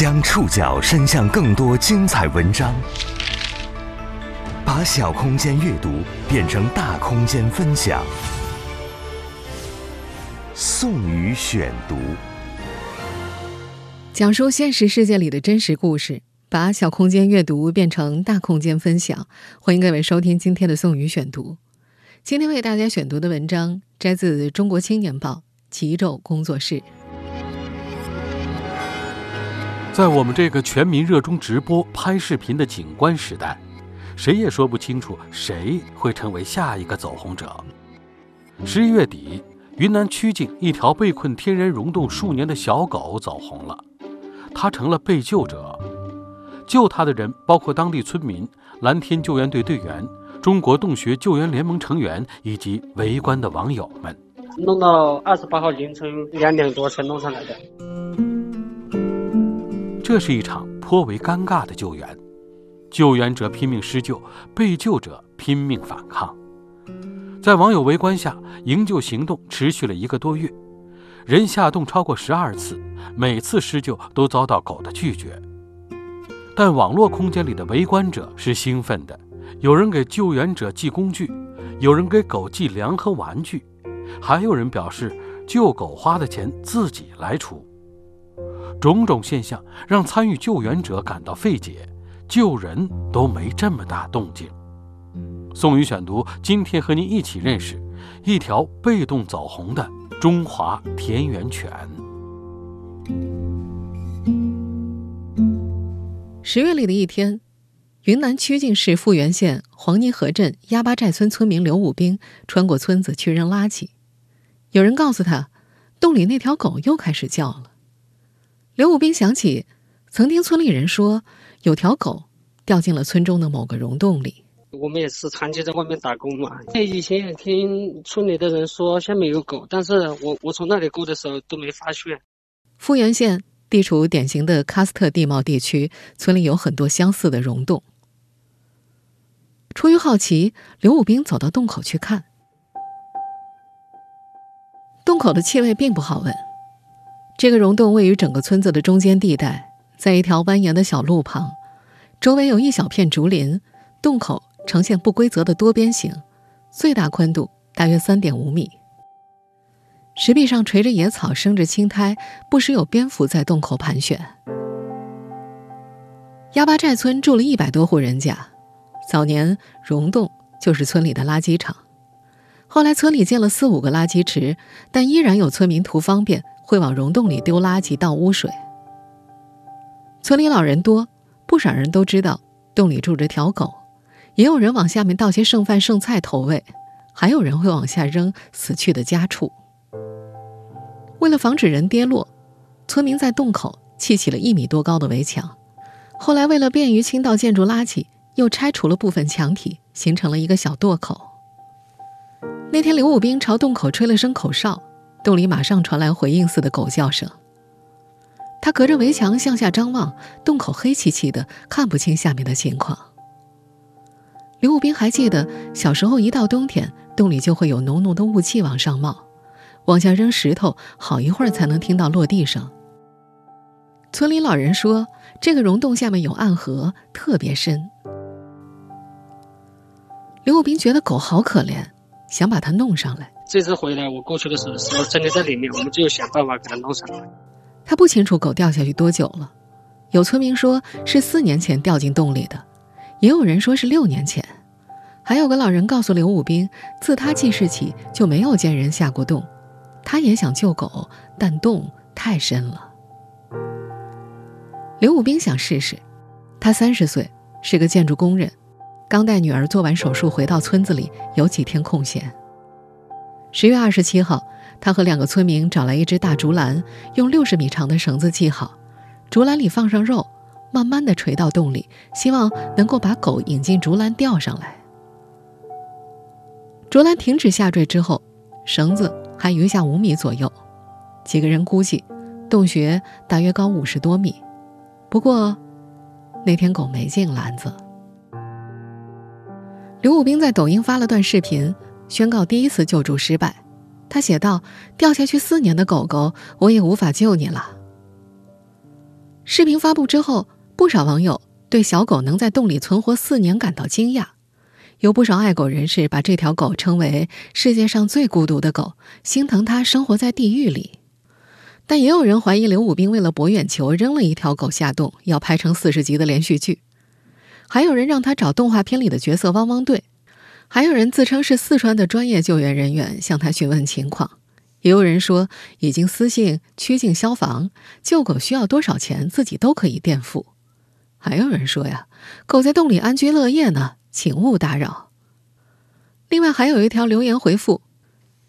将触角伸向更多精彩文章，把小空间阅读变成大空间分享。宋宇选读，讲述现实世界里的真实故事，把小空间阅读变成大空间分享。欢迎各位收听今天的宋宇选读。今天为大家选读的文章摘自《中国青年报》极昼工作室。在我们这个全民热衷直播拍视频的景观时代，谁也说不清楚谁会成为下一个走红者。十一月底，云南曲靖一条被困天然溶洞数年的小狗走红了，它成了被救者。救它的人包括当地村民、蓝天救援队队员、中国洞穴救援联盟成员以及围观的网友们。弄到二十八号凌晨两点多才弄上来的。这是一场颇为尴尬的救援，救援者拼命施救，被救者拼命反抗。在网友围观下，营救行动持续了一个多月，人下洞超过十二次，每次施救都遭到狗的拒绝。但网络空间里的围观者是兴奋的，有人给救援者寄工具，有人给狗寄粮和玩具，还有人表示救狗花的钱自己来出。种种现象让参与救援者感到费解，救人都没这么大动静。宋宇选读，今天和您一起认识一条被动走红的中华田园犬。十月里的一天，云南曲靖市富源县黄泥河镇鸭巴寨村村民刘武兵穿过村子去扔垃圾，有人告诉他，洞里那条狗又开始叫了。刘武斌想起，曾听村里人说，有条狗掉进了村中的某个溶洞里。我们也是长期在外面打工嘛，以前也听村里的人说下面有狗，但是我我从那里过的时候都没发现。富源县地处典型的喀斯特地貌地区，村里有很多相似的溶洞。出于好奇，刘武兵走到洞口去看，洞口的气味并不好闻。这个溶洞位于整个村子的中间地带，在一条蜿蜒的小路旁，周围有一小片竹林。洞口呈现不规则的多边形，最大宽度大约三点五米。石壁上垂着野草，生着青苔，不时有蝙蝠在洞口盘旋。鸭巴寨村住了一百多户人家，早年溶洞就是村里的垃圾场，后来村里建了四五个垃圾池，但依然有村民图方便。会往溶洞里丢垃圾、倒污水。村里老人多，不少人都知道洞里住着条狗，也有人往下面倒些剩饭剩菜投喂，还有人会往下扔死去的家畜。为了防止人跌落，村民在洞口砌起了一米多高的围墙。后来为了便于倾倒建筑垃圾，又拆除了部分墙体，形成了一个小垛口。那天，刘武兵朝洞口吹了声口哨。洞里马上传来回应似的狗叫声。他隔着围墙向下张望，洞口黑漆漆的，看不清下面的情况。刘武斌还记得，小时候一到冬天，洞里就会有浓浓的雾气往上冒，往下扔石头，好一会儿才能听到落地声。村里老人说，这个溶洞下面有暗河，特别深。刘武斌觉得狗好可怜，想把它弄上来。这次回来，我过去的时候，时候真的在里面，我们就想办法给它弄上来。他不清楚狗掉下去多久了，有村民说是四年前掉进洞里的，也有人说是六年前，还有个老人告诉刘武兵，自他记事起就没有见人下过洞。他也想救狗，但洞太深了。刘武兵想试试，他三十岁，是个建筑工人，刚带女儿做完手术回到村子里，有几天空闲。十月二十七号，他和两个村民找来一只大竹篮，用六十米长的绳子系好，竹篮里放上肉，慢慢的垂到洞里，希望能够把狗引进竹篮吊上来。竹篮停止下坠之后，绳子还余下五米左右，几个人估计，洞穴大约高五十多米。不过，那天狗没进篮子。刘武兵在抖音发了段视频。宣告第一次救助失败，他写道：“掉下去四年的狗狗，我也无法救你了。”视频发布之后，不少网友对小狗能在洞里存活四年感到惊讶，有不少爱狗人士把这条狗称为世界上最孤独的狗，心疼它生活在地狱里。但也有人怀疑刘武斌为了博眼球扔了一条狗下洞，要拍成四十集的连续剧。还有人让他找动画片里的角色汪汪队，还有人自称是四川的专业救援人员向他询问情况。也有人说已经私信曲靖消防，救狗需要多少钱自己都可以垫付。还有人说呀，狗在洞里安居乐业呢，请勿打扰。另外还有一条留言回复：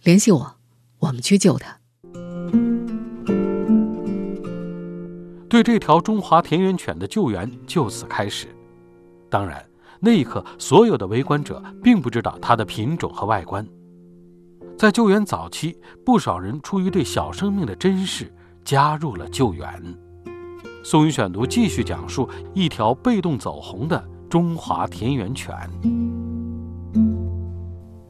联系我，我们去救它。对这条中华田园犬的救援就此开始。当然，那一刻，所有的围观者并不知道它的品种和外观。在救援早期，不少人出于对小生命的珍视，加入了救援。宋宇选读继续讲述一条被动走红的中华田园犬。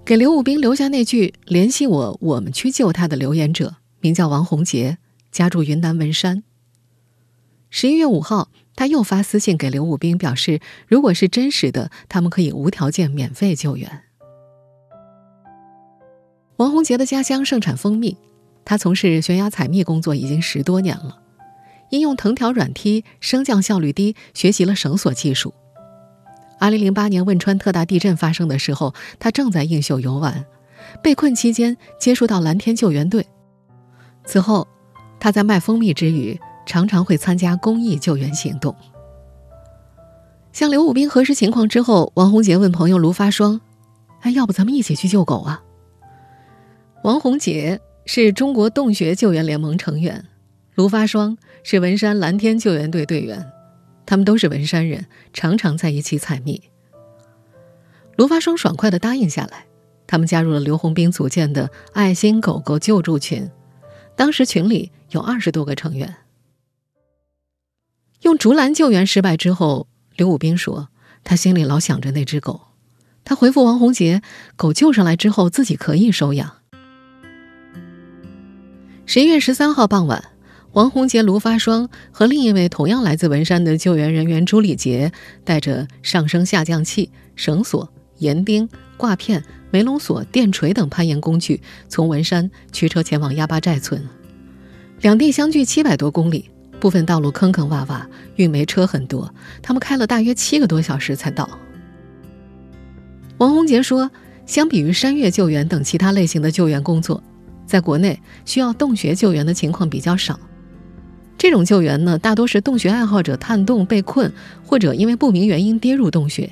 给刘武斌留下那句“联系我，我们去救他”的留言者，名叫王洪杰，家住云南文山。十一月五号，他又发私信给刘武斌，表示如果是真实的，他们可以无条件免费救援。王洪杰的家乡盛产蜂蜜，他从事悬崖采蜜工作已经十多年了，应用藤条软梯，升降效率低，学习了绳索技术。二零零八年汶川特大地震发生的时候，他正在映秀游玩，被困期间接触到蓝天救援队，此后他在卖蜂蜜之余。常常会参加公益救援行动。向刘武斌核实情况之后，王洪杰问朋友卢发双：“哎，要不咱们一起去救狗啊？”王洪杰是中国洞穴救援联盟成员，卢发双是文山蓝天救援队队员，他们都是文山人，常常在一起采蜜。卢发双爽快地答应下来，他们加入了刘洪斌组建的爱心狗狗救助群，当时群里有二十多个成员。用竹篮救援失败之后，刘武斌说：“他心里老想着那只狗。”他回复王洪杰：“狗救上来之后，自己可以收养。”十一月十三号傍晚，王洪杰、卢发双和另一位同样来自文山的救援人员朱礼杰，带着上升下降器、绳索、岩钉、挂片、梅龙索、电锤等攀岩工具，从文山驱车前往鸭巴寨村。两地相距七百多公里。部分道路坑坑洼洼，运煤车很多，他们开了大约七个多小时才到。王洪杰说：“相比于山岳救援等其他类型的救援工作，在国内需要洞穴救援的情况比较少。这种救援呢，大多是洞穴爱好者探洞被困，或者因为不明原因跌入洞穴。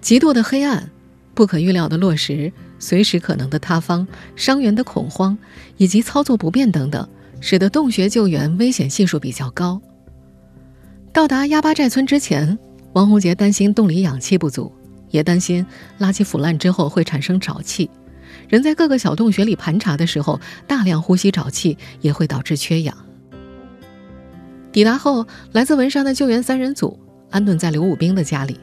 极度的黑暗、不可预料的落石、随时可能的塌方、伤员的恐慌以及操作不便等等。”使得洞穴救援危险系数比较高。到达鸭巴寨村之前，王洪杰担心洞里氧气不足，也担心垃圾腐烂之后会产生沼气。人在各个小洞穴里盘查的时候，大量呼吸沼气也会导致缺氧。抵达后，来自文山的救援三人组安顿在刘武兵的家里。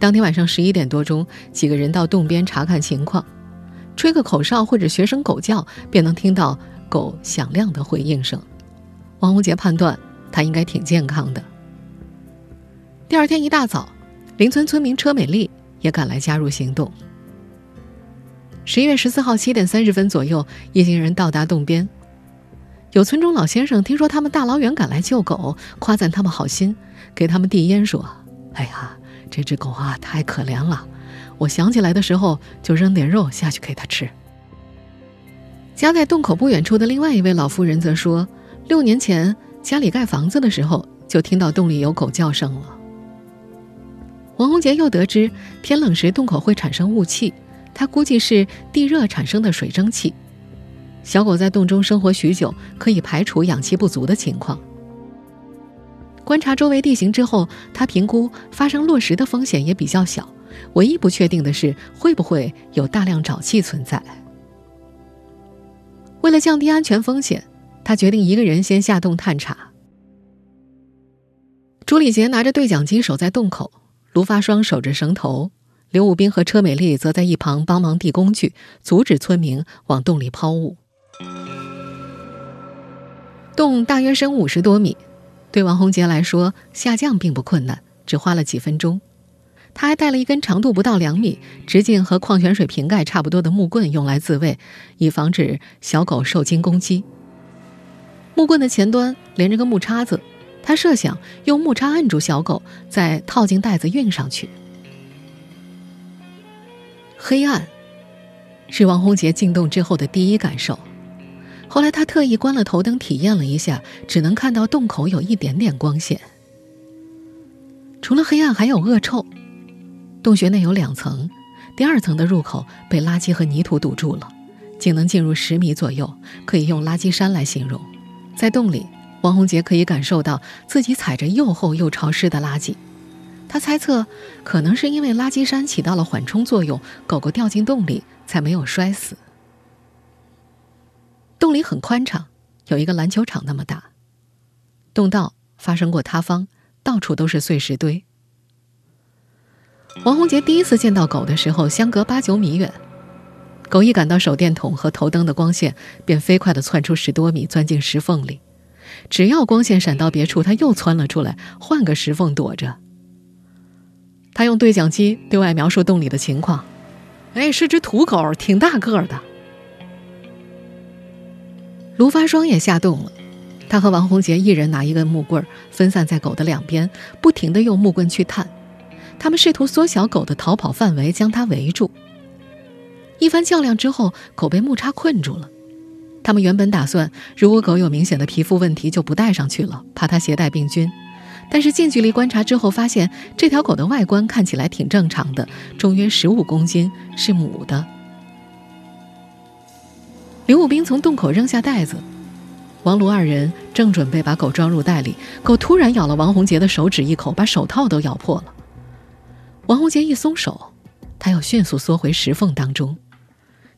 当天晚上十一点多钟，几个人到洞边查看情况，吹个口哨或者学声狗叫，便能听到。狗响亮的回应声，王洪杰判断它应该挺健康的。第二天一大早，邻村村民车美丽也赶来加入行动。十一月十四号七点三十分左右，一行人到达洞边。有村中老先生听说他们大老远赶来救狗，夸赞他们好心，给他们递烟说：“哎呀，这只狗啊太可怜了，我想起来的时候就扔点肉下去给它吃。”家在洞口不远处的另外一位老妇人则说：“六年前家里盖房子的时候，就听到洞里有狗叫声了。”王洪杰又得知，天冷时洞口会产生雾气，他估计是地热产生的水蒸气。小狗在洞中生活许久，可以排除氧气不足的情况。观察周围地形之后，他评估发生落石的风险也比较小，唯一不确定的是会不会有大量沼气存在。为了降低安全风险，他决定一个人先下洞探查。朱礼杰拿着对讲机守在洞口，卢发双守着绳头，刘武斌和车美丽则在一旁帮忙递工具，阻止村民往洞里抛物。洞大约深五十多米，对王洪杰来说，下降并不困难，只花了几分钟。他还带了一根长度不到两米、直径和矿泉水瓶盖差不多的木棍，用来自卫，以防止小狗受惊攻击。木棍的前端连着个木叉子，他设想用木叉按住小狗，再套进袋子运上去。黑暗是王洪杰进洞之后的第一感受。后来他特意关了头灯体验了一下，只能看到洞口有一点点光线。除了黑暗，还有恶臭。洞穴内有两层，第二层的入口被垃圾和泥土堵住了，仅能进入十米左右，可以用垃圾山来形容。在洞里，王洪杰可以感受到自己踩着又厚又潮湿的垃圾。他猜测，可能是因为垃圾山起到了缓冲作用，狗狗掉进洞里才没有摔死。洞里很宽敞，有一个篮球场那么大。洞道发生过塌方，到处都是碎石堆。王洪杰第一次见到狗的时候，相隔八九米远。狗一感到手电筒和头灯的光线，便飞快地窜出十多米，钻进石缝里。只要光线闪到别处，它又窜了出来，换个石缝躲着。他用对讲机对外描述洞里的情况：“哎，是只土狗，挺大个儿的。”卢发双也下洞了，他和王洪杰一人拿一根木棍，分散在狗的两边，不停地用木棍去探。他们试图缩小狗的逃跑范围，将它围住。一番较量之后，狗被木叉困住了。他们原本打算，如果狗有明显的皮肤问题，就不带上去了，怕它携带病菌。但是近距离观察之后，发现这条狗的外观看起来挺正常的，重约十五公斤，是母的。刘武兵从洞口扔下袋子，王卢二人正准备把狗装入袋里，狗突然咬了王洪杰的手指一口，把手套都咬破了。王洪杰一松手，他要迅速缩回石缝当中。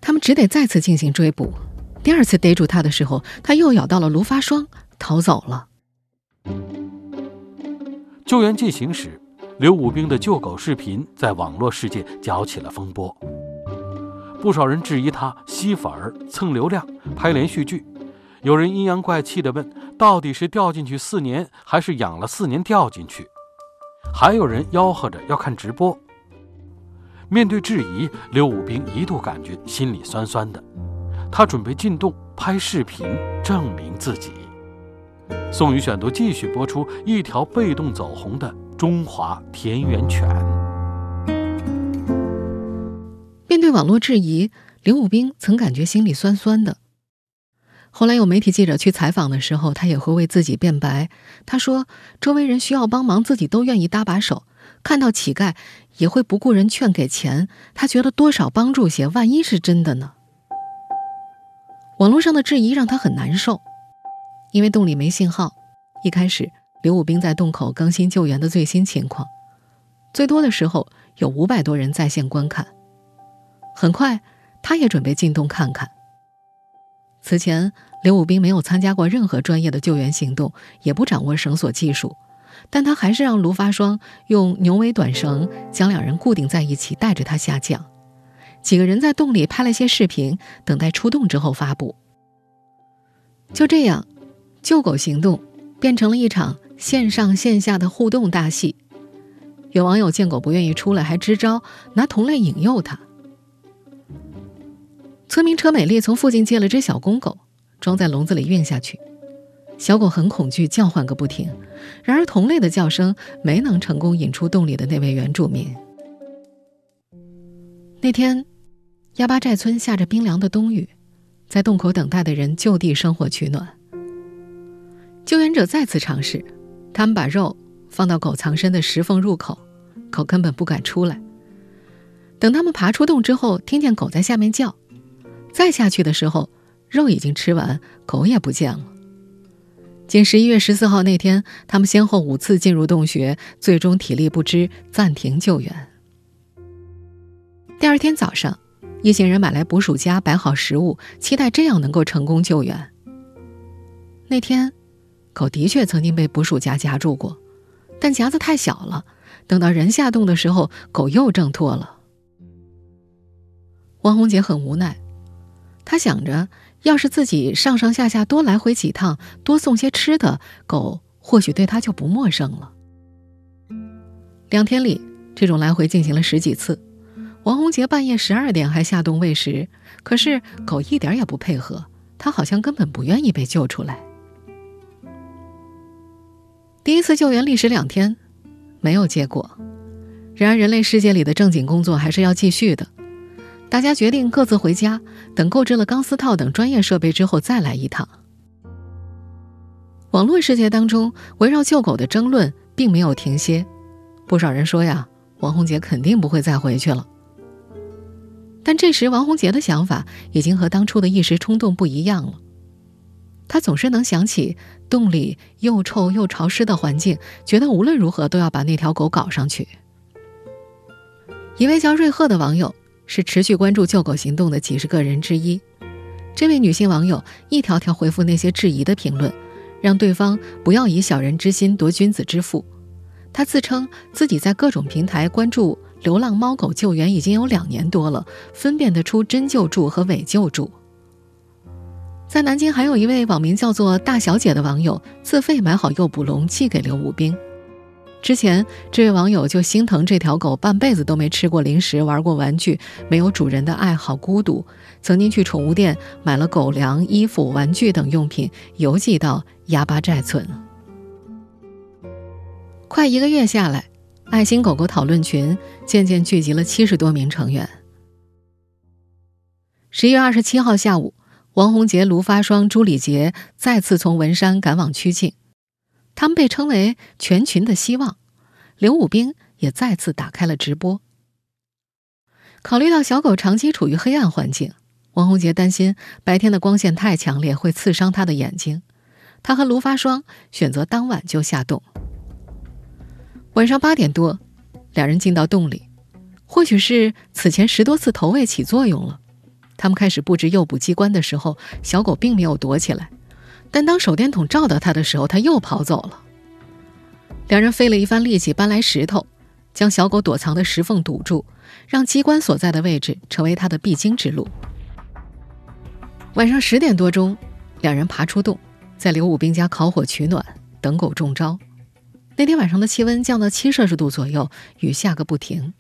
他们只得再次进行追捕。第二次逮住他的时候，他又咬到了卢发双，逃走了。救援进行时，刘武兵的救狗视频在网络世界搅起了风波。不少人质疑他吸粉儿、蹭流量、拍连续剧。有人阴阳怪气地问：“到底是掉进去四年，还是养了四年掉进去？”还有人吆喝着要看直播。面对质疑，刘武兵一度感觉心里酸酸的。他准备进洞拍视频证明自己。宋宇选读继续播出：一条被动走红的中华田园犬。面对网络质疑，刘武兵曾感觉心里酸酸的。后来有媒体记者去采访的时候，他也会为自己辩白。他说：“周围人需要帮忙，自己都愿意搭把手；看到乞丐，也会不顾人劝给钱。他觉得多少帮助些，万一是真的呢？”网络上的质疑让他很难受，因为洞里没信号。一开始，刘武兵在洞口更新救援的最新情况，最多的时候有五百多人在线观看。很快，他也准备进洞看看。此前，刘武兵没有参加过任何专业的救援行动，也不掌握绳索技术，但他还是让卢发双用牛尾短绳将两人固定在一起，带着他下降。几个人在洞里拍了些视频，等待出洞之后发布。就这样，救狗行动变成了一场线上线下的互动大戏。有网友见狗不愿意出来，还支招拿同类引诱它。村民车美丽从附近借了只小公狗，装在笼子里运下去。小狗很恐惧，叫唤个不停。然而同类的叫声没能成功引出洞里的那位原住民。那天，鸭巴寨村下着冰凉的冬雨，在洞口等待的人就地生火取暖。救援者再次尝试，他们把肉放到狗藏身的石缝入口，狗根本不敢出来。等他们爬出洞之后，听见狗在下面叫。再下去的时候，肉已经吃完，狗也不见了。仅十一月十四号那天，他们先后五次进入洞穴，最终体力不支，暂停救援。第二天早上，一行人买来捕鼠夹，摆好食物，期待这样能够成功救援。那天，狗的确曾经被捕鼠夹夹住过，但夹子太小了。等到人下洞的时候，狗又挣脱了。王红杰很无奈。他想着，要是自己上上下下多来回几趟，多送些吃的，狗或许对他就不陌生了。两天里，这种来回进行了十几次。王洪杰半夜十二点还下洞喂食，可是狗一点也不配合，他好像根本不愿意被救出来。第一次救援历时两天，没有结果。然而，人类世界里的正经工作还是要继续的。大家决定各自回家，等购置了钢丝套等专业设备之后再来一趟。网络世界当中，围绕救狗的争论并没有停歇。不少人说呀，王洪杰肯定不会再回去了。但这时，王洪杰的想法已经和当初的一时冲动不一样了。他总是能想起洞里又臭又潮湿的环境，觉得无论如何都要把那条狗搞上去。一位叫瑞赫的网友是持续关注救狗行动的几十个人之一。这位女性网友一条条回复那些质疑的评论，让对方不要以小人之心夺君子之腹。她自称自己在各种平台关注流浪猫狗救援已经有两年多了，分辨得出真救助和伪救助。在南京，还有一位网名叫做“大小姐”的网友自费买好诱捕笼寄给刘武兵。之前，这位网友就心疼这条狗半辈子都没吃过零食、玩过玩具，没有主人的爱好，孤独。曾经去宠物店买了狗粮、衣服、玩具等用品，邮寄到哑巴寨村。快一个月下来，爱心狗狗讨论群渐渐聚集了七十多名成员。十一月二十七号下午，王洪杰、卢发双、朱礼杰再次从文山赶往曲靖。他们被称为全群的希望，刘武兵也再次打开了直播。考虑到小狗长期处于黑暗环境，王洪杰担心白天的光线太强烈会刺伤他的眼睛，他和卢发双选择当晚就下洞。晚上八点多，两人进到洞里，或许是此前十多次投喂起作用了，他们开始布置诱捕机关的时候，小狗并没有躲起来。但当手电筒照到他的时候，他又跑走了。两人费了一番力气搬来石头，将小狗躲藏的石缝堵住，让机关所在的位置成为他的必经之路。晚上十点多钟，两人爬出洞，在刘武兵家烤火取暖，等狗中招。那天晚上的气温降到七摄氏度左右，雨下个不停。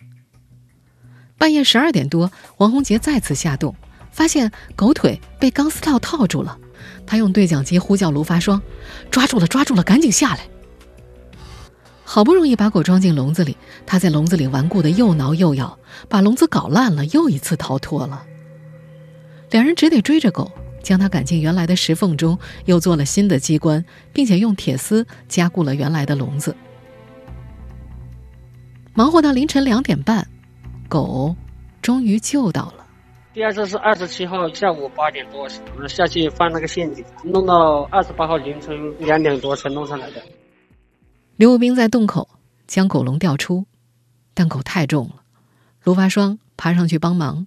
半夜十二点多，王洪杰再次下洞，发现狗腿被钢丝套套住了。他用对讲机呼叫卢发双：“抓住了，抓住了，赶紧下来！”好不容易把狗装进笼子里，他在笼子里顽固的又挠又咬，把笼子搞烂了，又一次逃脱了。两人只得追着狗，将它赶进原来的石缝中，又做了新的机关，并且用铁丝加固了原来的笼子。忙活到凌晨两点半，狗终于救到了。第二次是二十七号下午八点多，我们下去放那个陷阱，弄到二十八号凌晨两点多才弄上来的。刘武兵在洞口将狗笼吊出，但狗太重了，卢发双爬上去帮忙，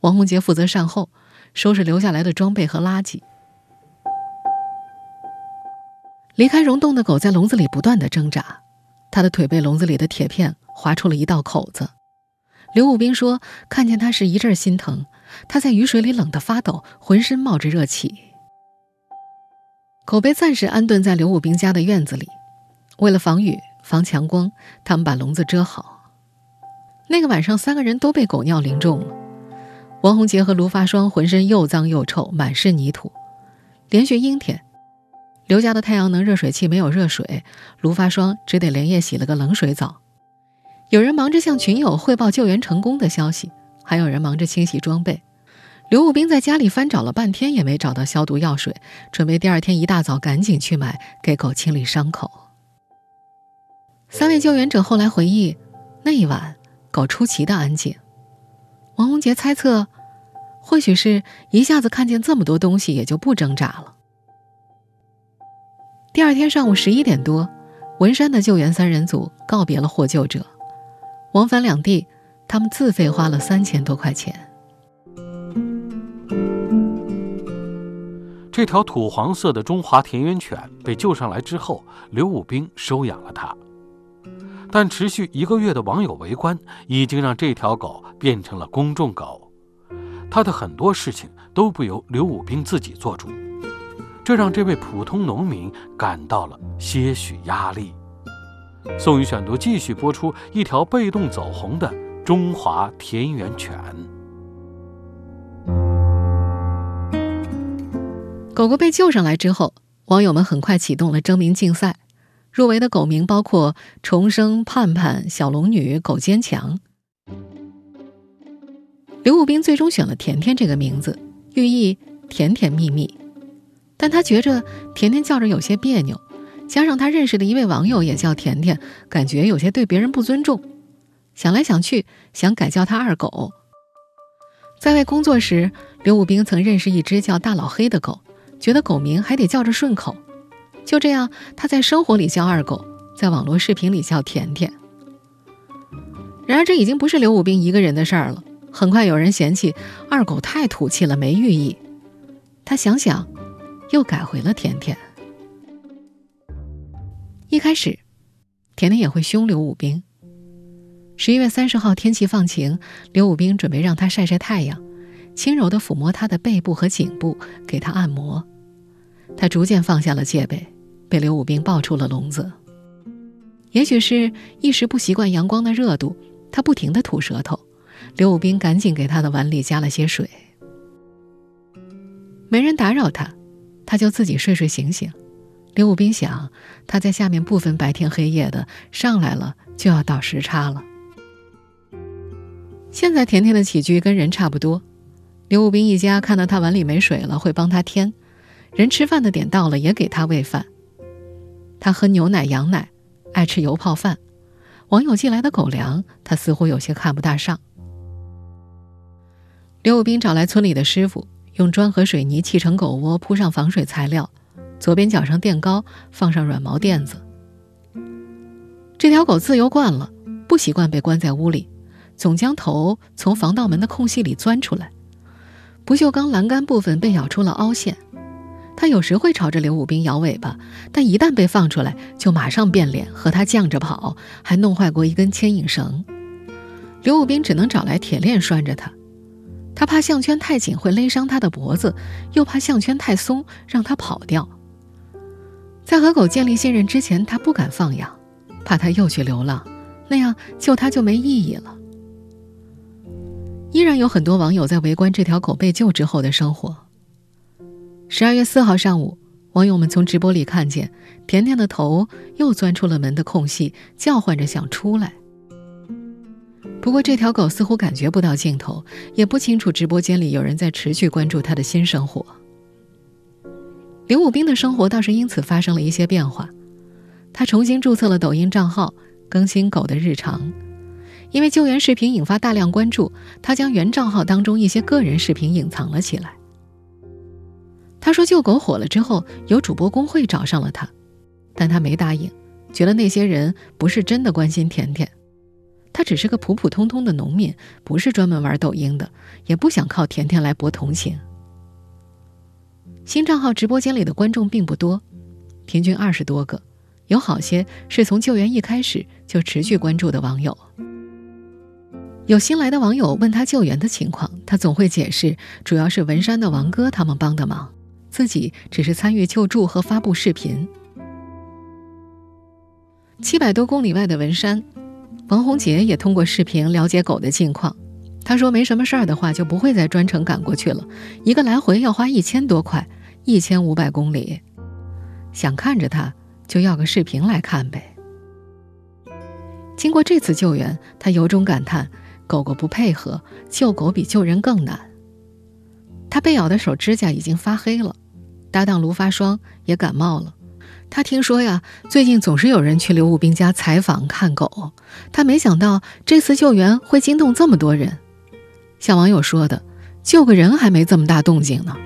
王洪杰负责善后，收拾留下来的装备和垃圾。离开溶洞的狗在笼子里不断的挣扎，它的腿被笼子里的铁片划出了一道口子。刘武兵说：“看见它时一阵心疼。”他在雨水里冷得发抖，浑身冒着热气。狗被暂时安顿在刘武兵家的院子里，为了防雨、防强光，他们把笼子遮好。那个晚上，三个人都被狗尿淋中了。王洪杰和卢发双浑身又脏又臭，满是泥土。连续阴天，刘家的太阳能热水器没有热水，卢发双只得连夜洗了个冷水澡。有人忙着向群友汇报救援成功的消息。还有人忙着清洗装备，刘武兵在家里翻找了半天也没找到消毒药水，准备第二天一大早赶紧去买给狗清理伤口。三位救援者后来回忆，那一晚狗出奇的安静。王洪杰猜测，或许是一下子看见这么多东西，也就不挣扎了。第二天上午十一点多，文山的救援三人组告别了获救者，往返两地。他们自费花了三千多块钱。这条土黄色的中华田园犬被救上来之后，刘武兵收养了它。但持续一个月的网友围观，已经让这条狗变成了公众狗。它的很多事情都不由刘武兵自己做主。这让这位普通农民感到了些许压力。宋宇选读继续播出一条被动走红的中华田园犬。狗狗被救上来之后，网友们很快启动了征名竞赛，入围的狗名包括“重生”“盼盼”“小龙女”“狗坚强”。刘武斌最终选了“甜甜”这个名字，寓意甜甜蜜蜜，但他觉着甜甜叫着有些别扭。加上他认识的一位网友也叫甜甜，感觉有些对别人不尊重。想来想去，想改叫他二狗。在外工作时，刘武兵曾认识一只叫大老黑的狗，觉得狗名还得叫着顺口。就这样，他在生活里叫二狗，在网络视频里叫甜甜。然而，这已经不是刘武兵一个人的事儿了。很快有人嫌弃二狗太土气了，没寓意。他想想，又改回了甜甜。一开始，甜甜也会凶刘武兵。十一月三十号，天气放晴，刘武兵准备让他晒晒太阳，轻柔地抚摸他的背部和颈部，给他按摩。他逐渐放下了戒备，被刘武兵抱出了笼子。也许是一时不习惯阳光的热度，他不停地吐舌头。刘武兵赶紧给他的碗里加了些水。没人打扰他，他就自己睡睡醒醒。刘武斌想，他在下面不分白天黑夜的上来了，就要倒时差了。现在甜甜的起居跟人差不多，刘武斌一家看到他碗里没水了，会帮他添；人吃饭的点到了，也给他喂饭。他喝牛奶、羊奶，爱吃油泡饭。网友寄来的狗粮，他似乎有些看不大上。刘武斌找来村里的师傅，用砖和水泥砌成狗窝，铺上防水材料。左边脚上垫高，放上软毛垫子。这条狗自由惯了，不习惯被关在屋里，总将头从防盗门的空隙里钻出来。不锈钢栏杆部分被咬出了凹陷。它有时会朝着刘武兵摇尾巴，但一旦被放出来，就马上变脸和他犟着跑，还弄坏过一根牵引绳。刘武兵只能找来铁链拴着它。他怕项圈太紧会勒伤他的脖子，又怕项圈太松让他跑掉。在和狗建立信任之前，他不敢放养，怕它又去流浪，那样救它就没意义了。依然有很多网友在围观这条狗被救之后的生活。十二月四号上午，网友们从直播里看见甜甜的头又钻出了门的空隙，叫唤着想出来。不过这条狗似乎感觉不到镜头，也不清楚直播间里有人在持续关注它的新生活。刘武斌的生活倒是因此发生了一些变化，他重新注册了抖音账号，更新狗的日常。因为救援视频引发大量关注，他将原账号当中一些个人视频隐藏了起来。他说救狗火了之后，有主播工会找上了他，但他没答应，觉得那些人不是真的关心甜甜，他只是个普普通通的农民，不是专门玩抖音的，也不想靠甜甜来博同情。新账号直播间里的观众并不多，平均二十多个，有好些是从救援一开始就持续关注的网友。有新来的网友问他救援的情况，他总会解释，主要是文山的王哥他们帮的忙，自己只是参与救助和发布视频。七百多公里外的文山，王红杰也通过视频了解狗的近况。他说：“没什么事儿的话，就不会再专程赶过去了，一个来回要花一千多块。”一千五百公里，想看着它，就要个视频来看呗。经过这次救援，他由衷感叹：狗狗不配合，救狗比救人更难。他被咬的手指甲已经发黑了，搭档卢发双也感冒了。他听说呀，最近总是有人去刘武兵家采访看狗，他没想到这次救援会惊动这么多人。像网友说的，救个人还没这么大动静呢。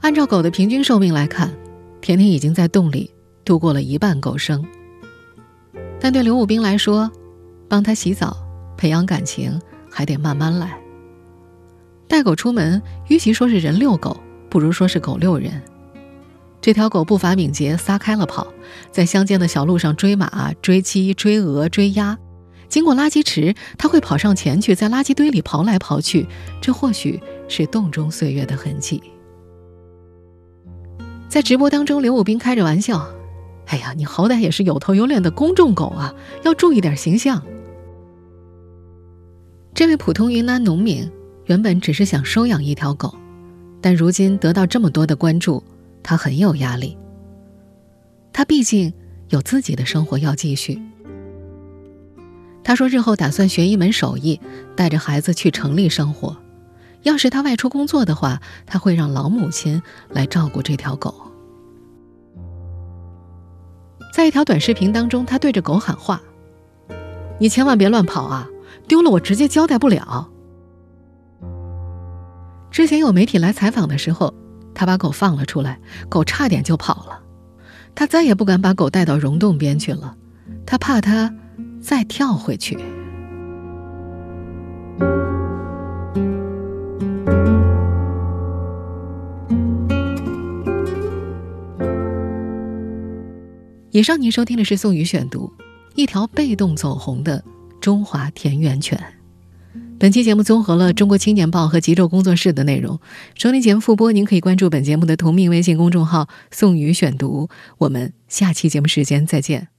按照狗的平均寿命来看，甜甜已经在洞里度过了一半狗生。但对刘武兵来说，帮他洗澡、培养感情还得慢慢来。带狗出门，与其说是人遛狗，不如说是狗遛人。这条狗步伐敏捷，撒开了跑，在乡间的小路上追马、追鸡、追鹅、追鸭。经过垃圾池，它会跑上前去，在垃圾堆里刨来刨去。这或许是洞中岁月的痕迹。在直播当中，刘武斌开着玩笑：“哎呀，你好歹也是有头有脸的公众狗啊，要注意点形象。”这位普通云南农民原本只是想收养一条狗，但如今得到这么多的关注，他很有压力。他毕竟有自己的生活要继续。他说：“日后打算学一门手艺，带着孩子去城里生活。要是他外出工作的话，他会让老母亲来照顾这条狗。”在一条短视频当中，他对着狗喊话：“你千万别乱跑啊，丢了我直接交代不了。”之前有媒体来采访的时候，他把狗放了出来，狗差点就跑了。他再也不敢把狗带到溶洞边去了，他怕它。再跳回去。以上您收听的是宋宇选读，一条被动走红的中华田园犬。本期节目综合了《中国青年报》和极昼工作室的内容。收听节目复播，您可以关注本节目的同名微信公众号“宋宇选读”。我们下期节目时间再见。